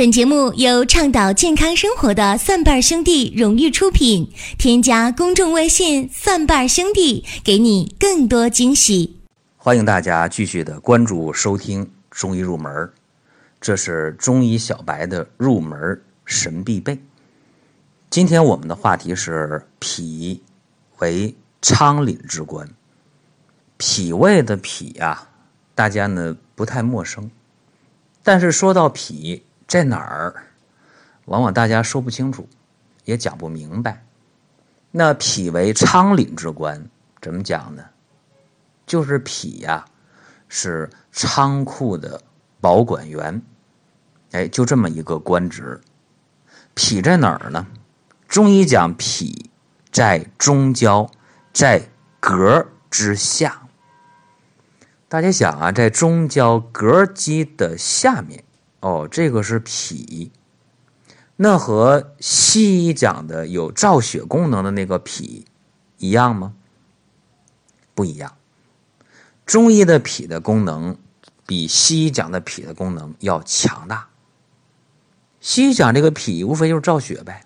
本节目由倡导健康生活的蒜瓣兄弟荣誉出品。添加公众微信“蒜瓣兄弟”，给你更多惊喜。欢迎大家继续的关注收听《中医入门》，这是中医小白的入门神必备。今天我们的话题是脾为昌廪之官，脾胃的脾啊，大家呢不太陌生，但是说到脾。在哪儿？往往大家说不清楚，也讲不明白。那脾为仓廪之官，怎么讲呢？就是脾呀，是仓库的保管员。哎，就这么一个官职。脾在哪儿呢？中医讲脾在中焦，在膈之下。大家想啊，在中焦膈肌的下面。哦，这个是脾，那和西医讲的有造血功能的那个脾一样吗？不一样。中医的脾的功能比西医讲的脾的功能要强大。西医讲这个脾无非就是造血呗，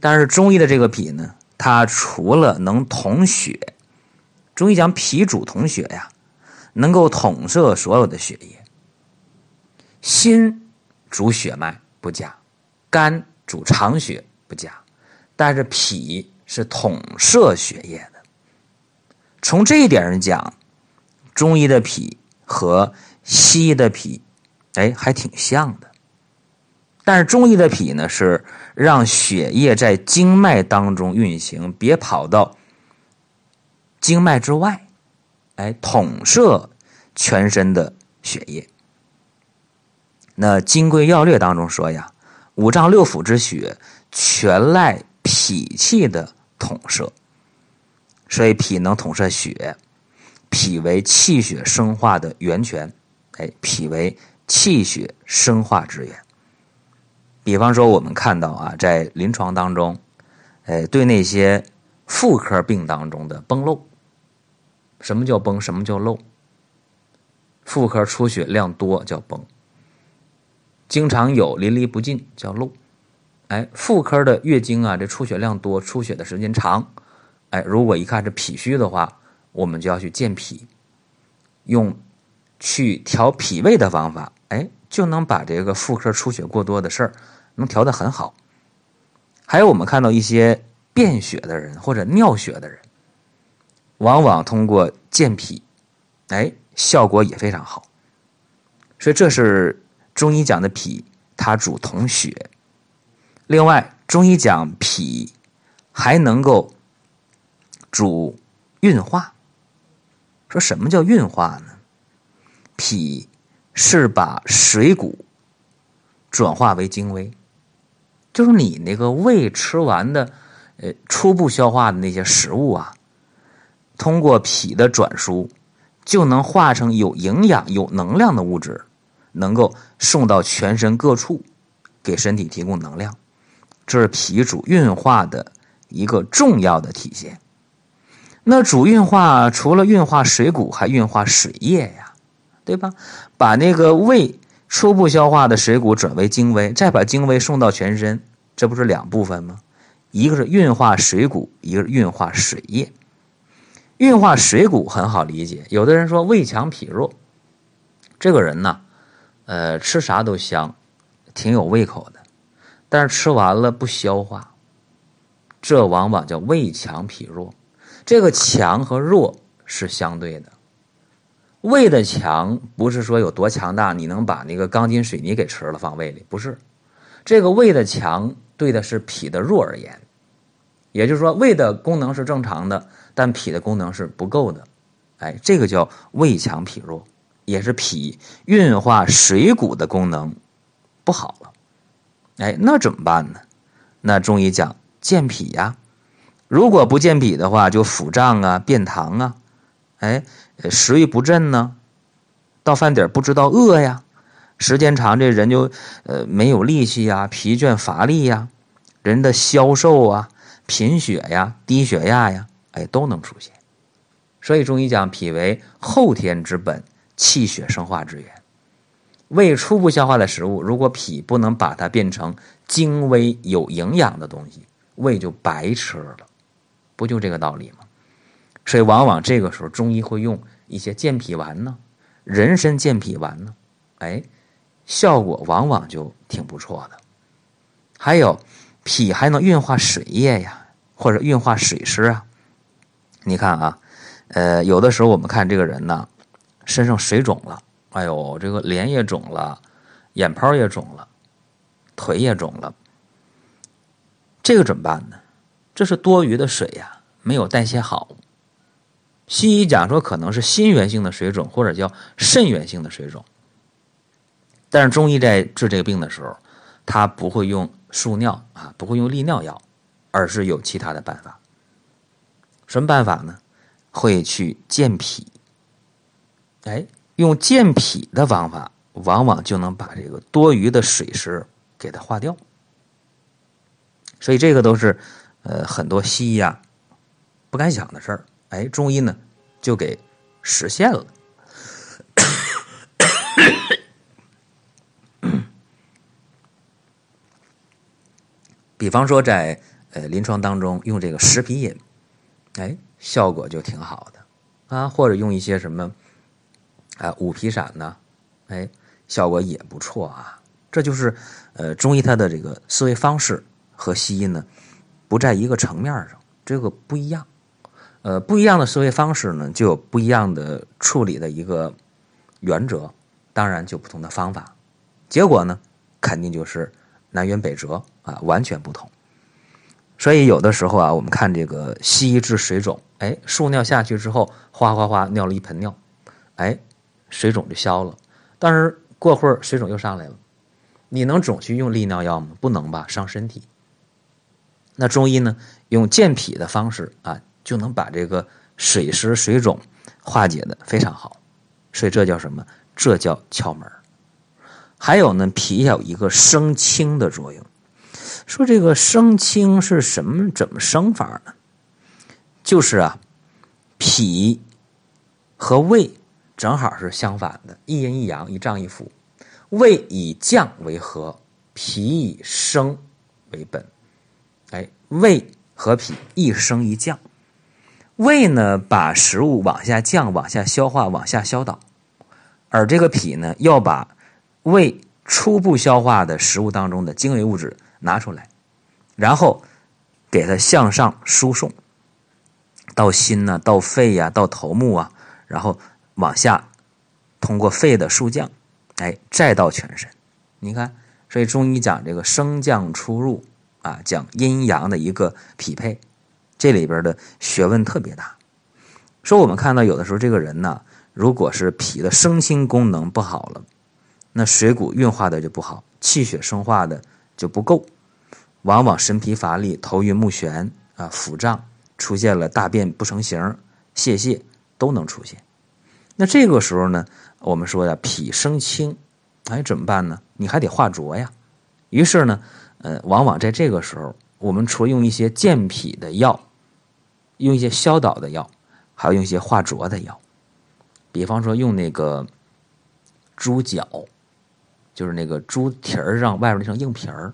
但是中医的这个脾呢，它除了能统血，中医讲脾主统血呀，能够统摄所有的血液。心主血脉不假，肝主藏血不假，但是脾是统摄血液的。从这一点上讲，中医的脾和西医的脾，哎，还挺像的。但是中医的脾呢，是让血液在经脉当中运行，别跑到经脉之外，哎，统摄全身的血液。那《金匮要略》当中说呀，五脏六腑之血全赖脾气的统摄，所以脾能统摄血，脾为气血生化的源泉，哎，脾为气血生化之源。比方说，我们看到啊，在临床当中，哎，对那些妇科病当中的崩漏，什么叫崩？什么叫漏？妇科出血量多叫崩。经常有淋漓不尽叫漏，哎，妇科的月经啊，这出血量多，出血的时间长，哎，如果一看是脾虚的话，我们就要去健脾，用去调脾胃的方法，哎，就能把这个妇科出血过多的事儿能调得很好。还有我们看到一些便血的人或者尿血的人，往往通过健脾，哎，效果也非常好。所以这是。中医讲的脾，它主统血。另外，中医讲脾还能够主运化。说什么叫运化呢？脾是把水谷转化为精微，就是你那个胃吃完的，呃，初步消化的那些食物啊，通过脾的转输，就能化成有营养、有能量的物质。能够送到全身各处，给身体提供能量，这是脾主运化的一个重要的体现。那主运化除了运化水谷，还运化水液呀，对吧？把那个胃初步消化的水谷转为精微，再把精微送到全身，这不是两部分吗？一个是运化水谷，一个是运化水液。运化水谷很好理解，有的人说胃强脾弱，这个人呢？呃，吃啥都香，挺有胃口的，但是吃完了不消化，这往往叫胃强脾弱。这个强和弱是相对的，胃的强不是说有多强大，你能把那个钢筋水泥给吃了放胃里，不是。这个胃的强对的是脾的弱而言，也就是说胃的功能是正常的，但脾的功能是不够的，哎，这个叫胃强脾弱。也是脾运化水谷的功能不好了，哎，那怎么办呢？那中医讲健脾呀。如果不健脾的话，就腹胀啊、便溏啊，哎，食欲不振呢，到饭点不知道饿呀，时间长这人就呃没有力气呀、疲倦乏力呀，人的消瘦啊、贫血呀、低血压呀，哎，都能出现。所以中医讲脾为后天之本。气血生化之源，胃初步消化的食物，如果脾不能把它变成精微有营养的东西，胃就白吃了，不就这个道理吗？所以往往这个时候，中医会用一些健脾丸呢，人参健脾丸呢，哎，效果往往就挺不错的。还有脾还能运化水液呀，或者运化水湿啊。你看啊，呃，有的时候我们看这个人呢，身上水肿了。哎呦，这个脸也肿了，眼泡也肿了，腿也肿了，这个怎么办呢？这是多余的水呀，没有代谢好。西医讲说可能是心源性的水肿，或者叫肾源性的水肿。但是中医在治这个病的时候，他不会用输尿啊，不会用利尿药，而是有其他的办法。什么办法呢？会去健脾。哎。用健脾的方法，往往就能把这个多余的水湿给它化掉。所以这个都是，呃，很多西医啊不敢想的事儿。哎，中医呢就给实现了。比方说，在呃临床当中用这个石皮饮，哎，效果就挺好的啊。或者用一些什么。啊，五皮散呢，哎，效果也不错啊。这就是，呃，中医它的这个思维方式和西医呢，不在一个层面上，这个不一样。呃，不一样的思维方式呢，就有不一样的处理的一个原则，当然就不同的方法，结果呢，肯定就是南辕北辙啊，完全不同。所以有的时候啊，我们看这个西医治水肿，哎，输尿下去之后，哗哗哗尿了一盆尿，哎。水肿就消了，但是过会儿水肿又上来了，你能总去用利尿药吗？不能吧，伤身体。那中医呢，用健脾的方式啊，就能把这个水湿水肿化解的非常好。所以这叫什么？这叫窍门还有呢，脾有一个生清的作用。说这个生清是什么？怎么生法呢？就是啊，脾和胃。正好是相反的，一阴一阳，一脏一腑。胃以降为和，脾以升为本。哎，胃和脾一升一降。胃呢，把食物往下降，往下消化，往下消导；而这个脾呢，要把胃初步消化的食物当中的精微物质拿出来，然后给它向上输送到心呐，到肺呀，到头目啊，然后。往下，通过肺的肃降，哎，再到全身。你看，所以中医讲这个升降出入啊，讲阴阳的一个匹配，这里边的学问特别大。说我们看到有的时候这个人呢，如果是脾的升清功能不好了，那水谷运化的就不好，气血生化的就不够，往往神疲乏力、头晕目眩啊、腹胀，出现了大便不成形、泄泻都能出现。那这个时候呢，我们说呀，脾生清，哎，怎么办呢？你还得化浊呀。于是呢，呃，往往在这个时候，我们除了用一些健脾的药，用一些消导的药，还要用一些化浊的药。比方说用那个猪脚，就是那个猪蹄儿上外边那层硬皮儿，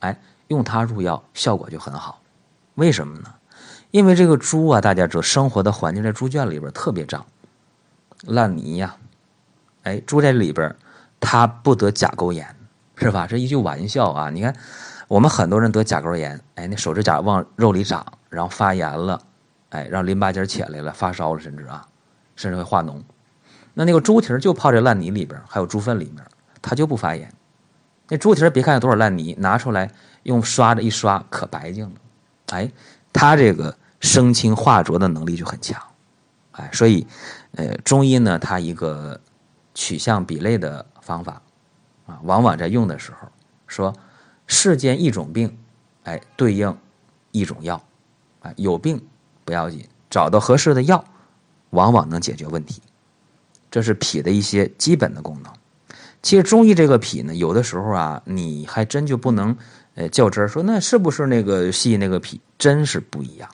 哎，用它入药效果就很好。为什么呢？因为这个猪啊，大家知道，生活的环境在猪圈里边特别脏。烂泥呀，哎，猪在里边它不得甲沟炎，是吧？这一句玩笑啊！你看，我们很多人得甲沟炎，哎，那手指甲往肉里长，然后发炎了，哎，让淋巴结起来了，发烧了，甚至啊，甚至会化脓。那那个猪蹄就泡在烂泥里边，还有猪粪里面，它就不发炎。那猪蹄别看有多少烂泥，拿出来用刷子一刷，可白净了。哎，它这个生清化浊的能力就很强，哎，所以。呃，中医呢，它一个取向比类的方法啊，往往在用的时候说，世间一种病，哎，对应一种药，啊，有病不要紧，找到合适的药，往往能解决问题。这是脾的一些基本的功能。其实中医这个脾呢，有的时候啊，你还真就不能呃较真儿说，那是不是那个西医那个脾，真是不一样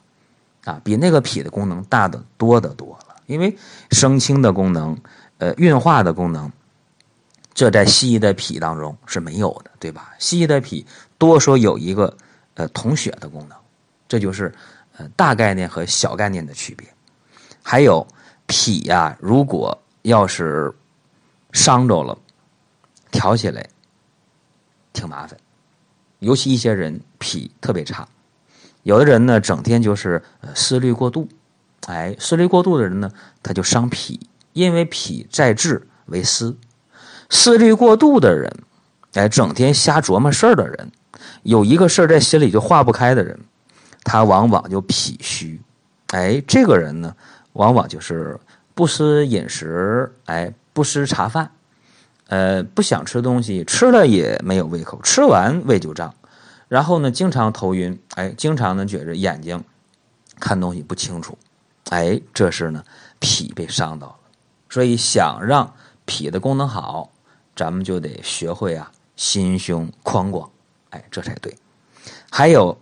啊，比那个脾的功能大的多得多了。因为生清的功能，呃，运化的功能，这在西医的脾当中是没有的，对吧？西医的脾多说有一个呃统血的功能，这就是呃大概念和小概念的区别。还有脾呀，如果要是伤着了，调起来挺麻烦，尤其一些人脾特别差，有的人呢整天就是呃思虑过度，哎，思虑过度的人呢他就伤脾，因为脾在志为思，思虑过度的人，哎，整天瞎琢磨事儿的人，有一个事儿在心里就化不开的人，他往往就脾虚，哎，这个人呢往往就是不思饮食，哎，不思茶饭。呃，不想吃东西，吃了也没有胃口，吃完胃就胀，然后呢，经常头晕，哎，经常呢觉着眼睛看东西不清楚，哎，这是呢脾被伤到了，所以想让脾的功能好，咱们就得学会啊心胸宽广，哎，这才对。还有，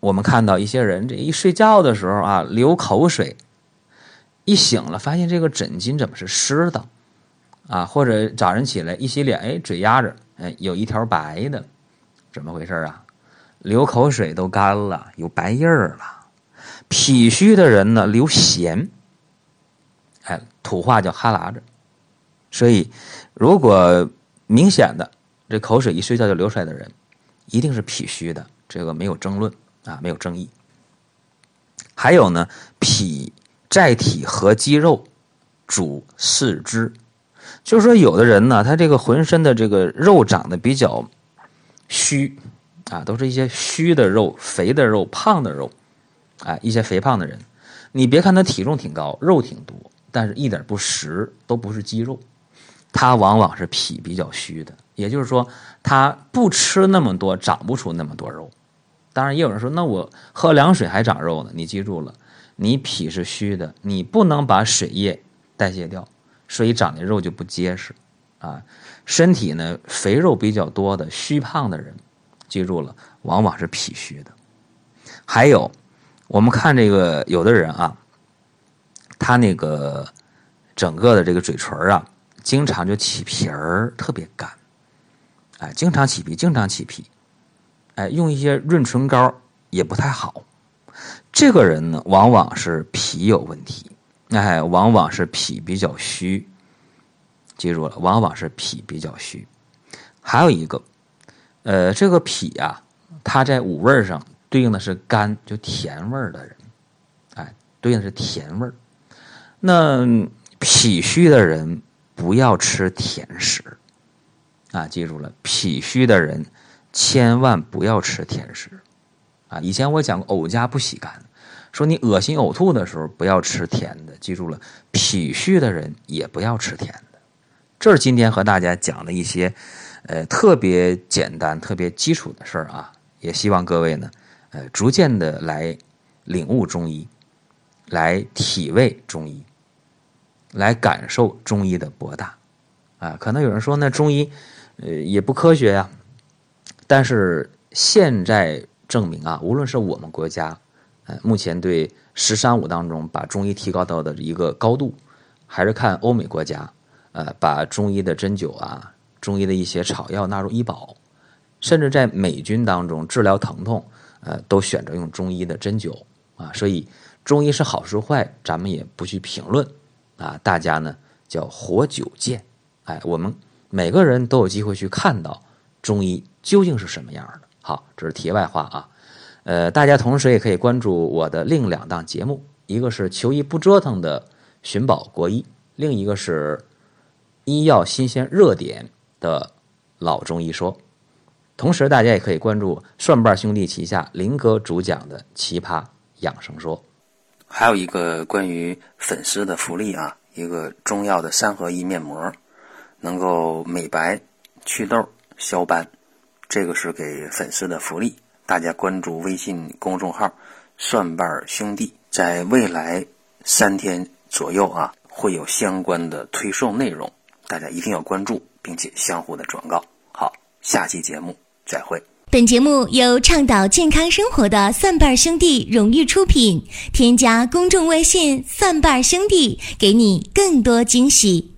我们看到一些人这一睡觉的时候啊流口水，一醒了发现这个枕巾怎么是湿的？啊，或者早上起来一洗脸，哎，嘴压着，哎，有一条白的，怎么回事啊？流口水都干了，有白印儿了。脾虚的人呢，流涎，哎，土话叫哈喇子。所以，如果明显的这口水一睡觉就流出来的人，一定是脾虚的，这个没有争论啊，没有争议。还有呢，脾在体和肌肉，主四肢。就是说，有的人呢，他这个浑身的这个肉长得比较虚啊，都是一些虚的肉、肥的肉、胖的肉，哎，一些肥胖的人，你别看他体重挺高，肉挺多，但是一点不实，都不是肌肉，他往往是脾比较虚的。也就是说，他不吃那么多，长不出那么多肉。当然，也有人说，那我喝凉水还长肉呢？你记住了，你脾是虚的，你不能把水液代谢掉。所以长的肉就不结实，啊，身体呢肥肉比较多的虚胖的人，记住了，往往是脾虚的。还有，我们看这个有的人啊，他那个整个的这个嘴唇啊，经常就起皮儿，特别干，哎，经常起皮，经常起皮，哎，用一些润唇膏也不太好。这个人呢，往往是脾有问题。哎，往往是脾比较虚，记住了，往往是脾比较虚。还有一个，呃，这个脾啊，它在五味上对应的是甘，就甜味的人，哎，对应的是甜味那脾虚的人不要吃甜食，啊，记住了，脾虚的人千万不要吃甜食，啊，以前我讲过，藕家不喜甘。说你恶心呕吐的时候不要吃甜的，记住了，脾虚的人也不要吃甜的。这是今天和大家讲的一些，呃，特别简单、特别基础的事儿啊。也希望各位呢，呃，逐渐的来领悟中医，来体味中医，来感受中医的博大。啊，可能有人说那中医，呃，也不科学呀。但是现在证明啊，无论是我们国家。呃目前对“十三五”当中把中医提高到的一个高度，还是看欧美国家，呃，把中医的针灸啊、中医的一些草药纳入医保，甚至在美军当中治疗疼痛，呃，都选择用中医的针灸啊。所以中医是好是坏，咱们也不去评论啊。大家呢叫活久见，哎，我们每个人都有机会去看到中医究竟是什么样的。好，这是题外话啊。呃，大家同时也可以关注我的另两档节目，一个是求医不折腾的寻宝国医，另一个是医药新鲜热点的老中医说。同时，大家也可以关注蒜瓣兄弟旗下林哥主讲的奇葩养生说。还有一个关于粉丝的福利啊，一个中药的三合一面膜，能够美白、祛痘、消斑，这个是给粉丝的福利。大家关注微信公众号“蒜瓣兄弟”，在未来三天左右啊，会有相关的推送内容，大家一定要关注，并且相互的转告。好，下期节目再会。本节目由倡导健康生活的蒜瓣兄弟荣誉出品，添加公众微信“蒜瓣兄弟”，给你更多惊喜。